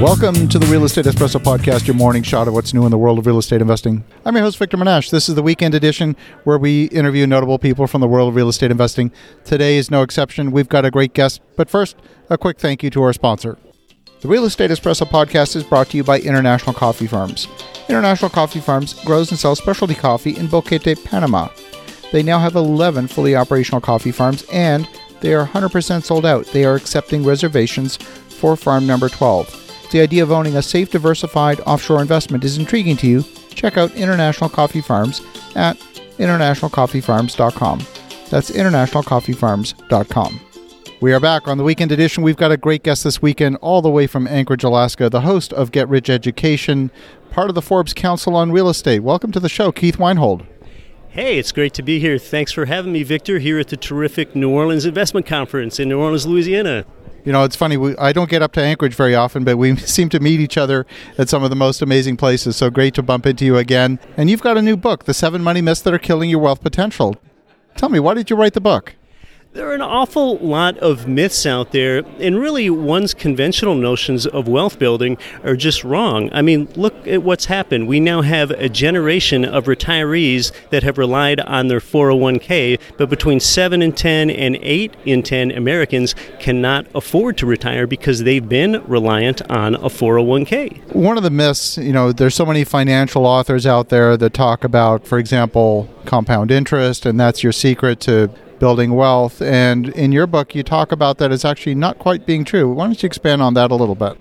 Welcome to the Real Estate Espresso Podcast, your morning shot of what's new in the world of real estate investing. I'm your host, Victor Menasce. This is the weekend edition where we interview notable people from the world of real estate investing. Today is no exception. We've got a great guest. But first, a quick thank you to our sponsor. The Real Estate Espresso Podcast is brought to you by International Coffee Farms. International Coffee Farms grows and sells specialty coffee in Boquete, Panama. They now have 11 fully operational coffee farms and they are 100% sold out. They are accepting reservations for farm number 12. If the idea of owning a safe, diversified offshore investment is intriguing to you, check out International Coffee Farms at internationalcoffeefarms.com. That's internationalcoffeefarms.com. We are back on the weekend edition. We've got a great guest this weekend, all the way from Anchorage, Alaska, the host of Get Rich Education, part of the Forbes Council on Real Estate. Welcome to the show, Keith Weinhold. Hey, it's great to be here. Thanks for having me, Victor, here at the terrific New Orleans Investment Conference in New Orleans, Louisiana. You know, it's funny. We, I don't get up to Anchorage very often, but we seem to meet each other at some of the most amazing places. So great to bump into you again. And you've got a new book, The Seven Money Myths That Are Killing Your Wealth Potential. Tell me, why did you write the book? There are an awful lot of myths out there, and really one's conventional notions of wealth building are just wrong. I mean, look at what's happened. We now have a generation of retirees that have relied on their 401k, but between 7 in 10 and 8 in 10 Americans cannot afford to retire because they've been reliant on a 401k. One of the myths, you know, there's so many financial authors out there that talk about, for example, compound interest, and that's your secret to building wealth. And in your book, you talk about that as actually not quite being true. Why don't you expand on that a little bit?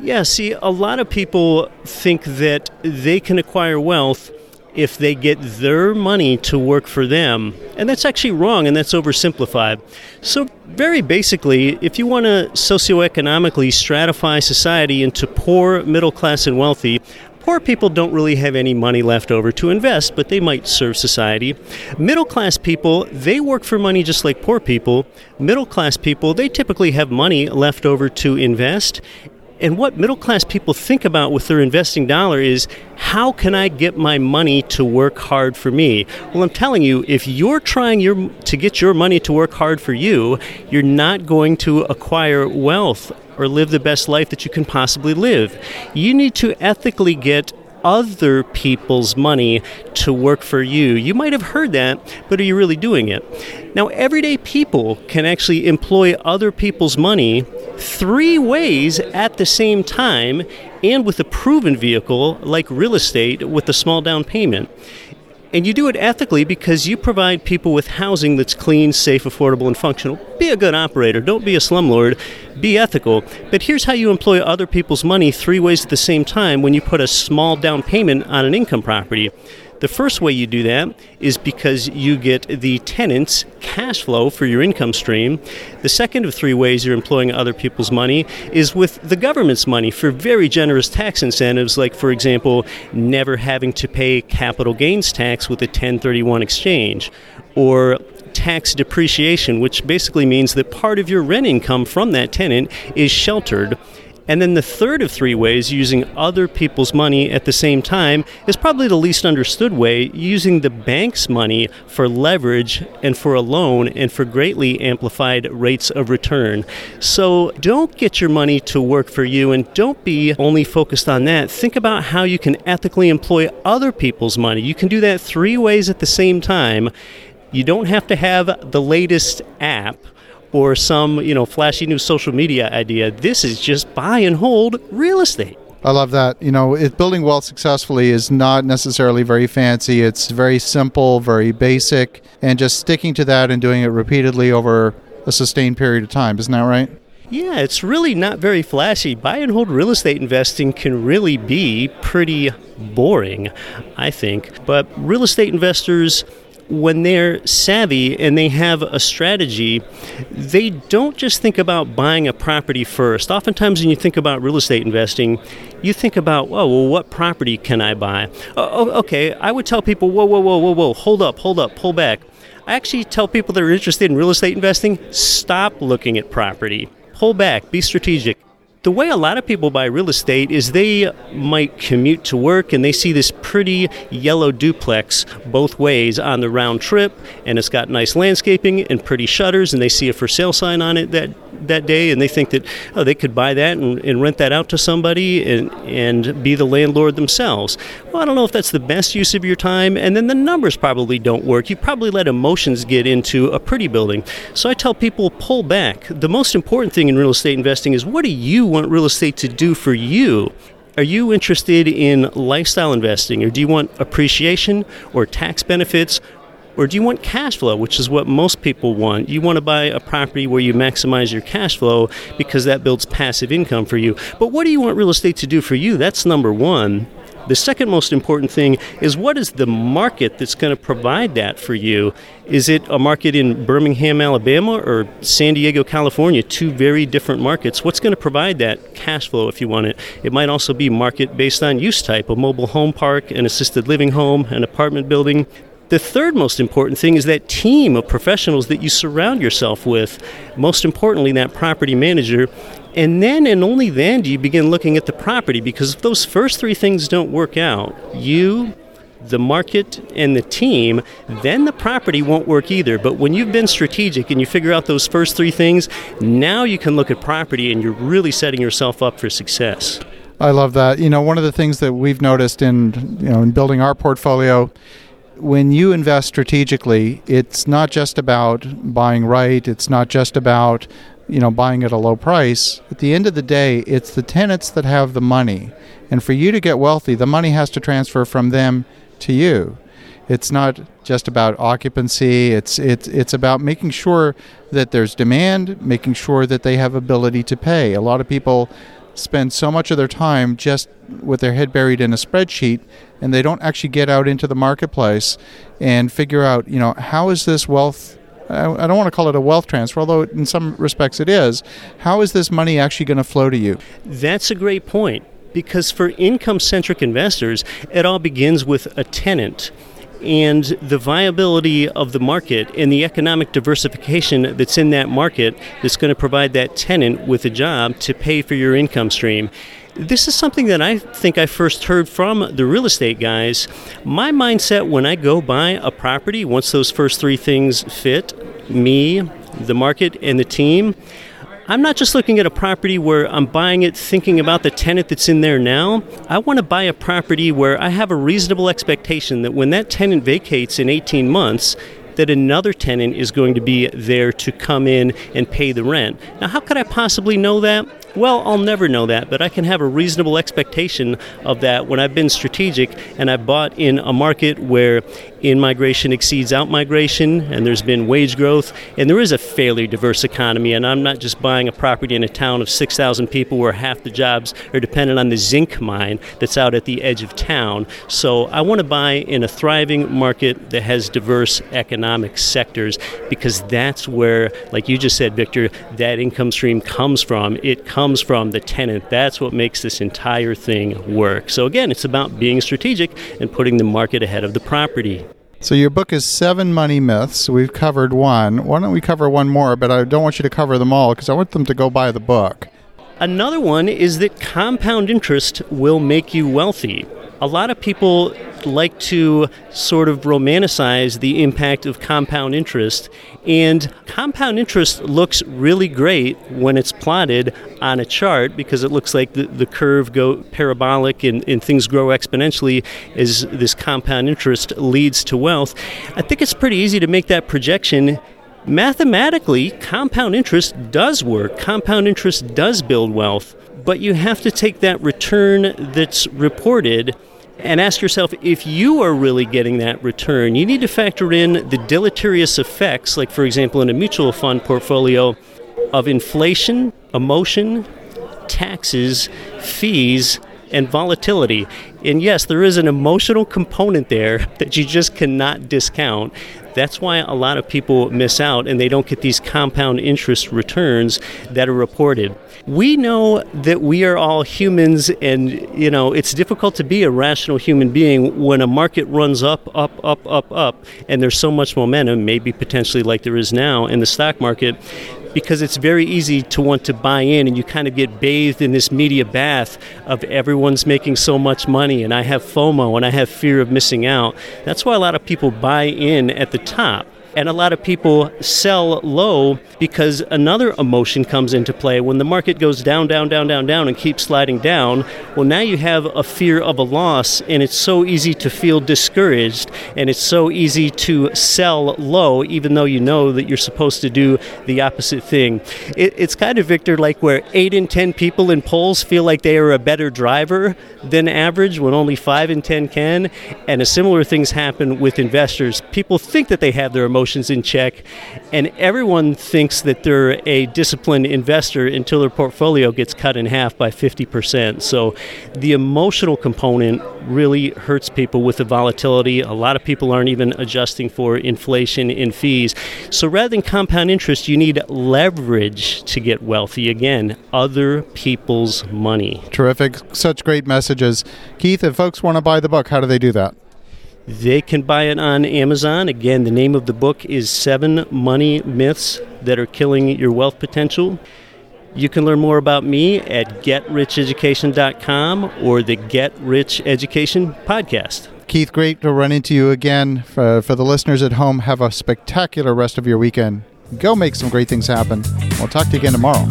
Yeah, see, a lot of people think that they can acquire wealth if they get their money to work for them. And that's actually wrong and that's oversimplified. So, very basically, if you want to socioeconomically stratify society into poor, middle class, and wealthy, Poor people don't really have any money left over to invest, but they might serve society. Middle class people, they work for money just like poor people. Middle class people, they typically have money left over to invest. And what middle class people think about with their investing dollar is how can I get my money to work hard for me? Well, I'm telling you, if you're trying your, to get your money to work hard for you, you're not going to acquire wealth or live the best life that you can possibly live. You need to ethically get other people's money to work for you. You might have heard that, but are you really doing it? Now, everyday people can actually employ other people's money three ways at the same time and with a proven vehicle like real estate with a small down payment. And you do it ethically because you provide people with housing that's clean, safe, affordable, and functional. Be a good operator. Don't be a slumlord. Be ethical. But here's how you employ other people's money three ways at the same time when you put a small down payment on an income property. The first way you do that is because you get the tenant's cash flow for your income stream. The second of three ways you're employing other people's money is with the government's money for very generous tax incentives, like, for example, never having to pay capital gains tax with a 1031 exchange, or tax depreciation, which basically means that part of your rent income from that tenant is sheltered and then the third of three ways, using other people's money at the same time, is probably the least understood way, using the bank's money for leverage and for a loan and for greatly amplified rates of return. So don't get your money to work for you and don't be only focused on that. Think about how you can ethically employ other people's money. You can do that three ways at the same time. You don't have to have the latest app or some, you know, flashy new social media idea. This is just buy and hold real estate. I love that. You know, it, building wealth successfully is not necessarily very fancy. It's very simple, very basic, and just sticking to that and doing it repeatedly over a sustained period of time. Isn't that right? Yeah, it's really not very flashy. Buy and hold real estate investing can really be pretty boring, I think. But real estate investors when they're savvy and they have a strategy, they don't just think about buying a property first. Oftentimes, when you think about real estate investing, you think about, oh, well, what property can I buy? Oh, oh, okay, I would tell people, whoa, whoa, whoa, whoa, whoa, hold up, hold up, pull back. I actually tell people that are interested in real estate investing, stop looking at property. Pull back, be strategic. The way a lot of people buy real estate is they might commute to work and they see this pretty yellow duplex both ways on the round trip, and it's got nice landscaping and pretty shutters, and they see a for sale sign on it that that day, and they think that oh they could buy that and, and rent that out to somebody and and be the landlord themselves. Well, I don't know if that's the best use of your time, and then the numbers probably don't work. You probably let emotions get into a pretty building. So I tell people pull back. The most important thing in real estate investing is what do you want real estate to do for you? Are you interested in lifestyle investing, or do you want appreciation or tax benefits? Or do you want cash flow, which is what most people want? You want to buy a property where you maximize your cash flow because that builds passive income for you. But what do you want real estate to do for you? That's number one. The second most important thing is what is the market that's going to provide that for you? Is it a market in Birmingham, Alabama, or San Diego, California? Two very different markets. What's going to provide that cash flow if you want it? It might also be market based on use type a mobile home park, an assisted living home, an apartment building. The third most important thing is that team of professionals that you surround yourself with. Most importantly, that property manager. And then and only then do you begin looking at the property because if those first three things don't work out, you, the market, and the team, then the property won't work either. But when you've been strategic and you figure out those first three things, now you can look at property and you're really setting yourself up for success. I love that. You know, one of the things that we've noticed in you know in building our portfolio when you invest strategically, it's not just about buying right, it's not just about you know buying at a low price. At the end of the day, it's the tenants that have the money. And for you to get wealthy, the money has to transfer from them to you. It's not just about occupancy. It's it's it's about making sure that there's demand, making sure that they have ability to pay. A lot of people spend so much of their time just with their head buried in a spreadsheet and they don't actually get out into the marketplace and figure out, you know, how is this wealth I don't want to call it a wealth transfer, although in some respects it is. How is this money actually going to flow to you? That's a great point because for income centric investors, it all begins with a tenant and the viability of the market and the economic diversification that's in that market that's going to provide that tenant with a job to pay for your income stream. This is something that I think I first heard from the real estate guys. My mindset when I go buy a property, once those first three things fit me, the market, and the team, I'm not just looking at a property where I'm buying it thinking about the tenant that's in there now. I want to buy a property where I have a reasonable expectation that when that tenant vacates in 18 months, that another tenant is going to be there to come in and pay the rent. Now, how could I possibly know that? Well, I'll never know that, but I can have a reasonable expectation of that when I've been strategic and I've bought in a market where in migration exceeds out migration and there's been wage growth and there is a fairly diverse economy and I'm not just buying a property in a town of 6,000 people where half the jobs are dependent on the zinc mine that's out at the edge of town. So I want to buy in a thriving market that has diverse economic sectors because that's where like you just said Victor that income stream comes from. It comes comes from the tenant. That's what makes this entire thing work. So, again, it's about being strategic and putting the market ahead of the property. So, your book is Seven Money Myths. We've covered one. Why don't we cover one more? But I don't want you to cover them all because I want them to go buy the book. Another one is that compound interest will make you wealthy. A lot of people like to sort of romanticize the impact of compound interest. And compound interest looks really great when it's plotted on a chart because it looks like the, the curve go parabolic and, and things grow exponentially as this compound interest leads to wealth. I think it's pretty easy to make that projection mathematically, compound interest does work. Compound interest does build wealth. But you have to take that return that's reported and ask yourself if you are really getting that return. You need to factor in the deleterious effects, like, for example, in a mutual fund portfolio, of inflation, emotion, taxes, fees, and volatility. And yes, there is an emotional component there that you just cannot discount. That's why a lot of people miss out and they don't get these compound interest returns that are reported. We know that we are all humans and you know, it's difficult to be a rational human being when a market runs up, up, up, up, up and there's so much momentum, maybe potentially like there is now in the stock market because it's very easy to want to buy in and you kind of get bathed in this media bath of everyone's making so much money and I have FOMO and I have fear of missing out. That's why a lot of people buy in at the top. And a lot of people sell low because another emotion comes into play. When the market goes down, down, down, down, down, and keeps sliding down, well, now you have a fear of a loss, and it's so easy to feel discouraged, and it's so easy to sell low, even though you know that you're supposed to do the opposite thing. It, it's kind of, Victor, like where 8 in 10 people in polls feel like they are a better driver than average when only 5 in 10 can. And a similar things happen with investors. People think that they have their emotions emotions in check, and everyone thinks that they're a disciplined investor until their portfolio gets cut in half by 50%. So the emotional component really hurts people with the volatility. A lot of people aren't even adjusting for inflation in fees. So rather than compound interest, you need leverage to get wealthy. Again, other people's money. Terrific. Such great messages. Keith, if folks want to buy the book, how do they do that? They can buy it on Amazon. Again, the name of the book is Seven Money Myths That Are Killing Your Wealth Potential. You can learn more about me at getricheducation.com or the Get Rich Education podcast. Keith, great to run into you again. For, for the listeners at home, have a spectacular rest of your weekend. Go make some great things happen. We'll talk to you again tomorrow.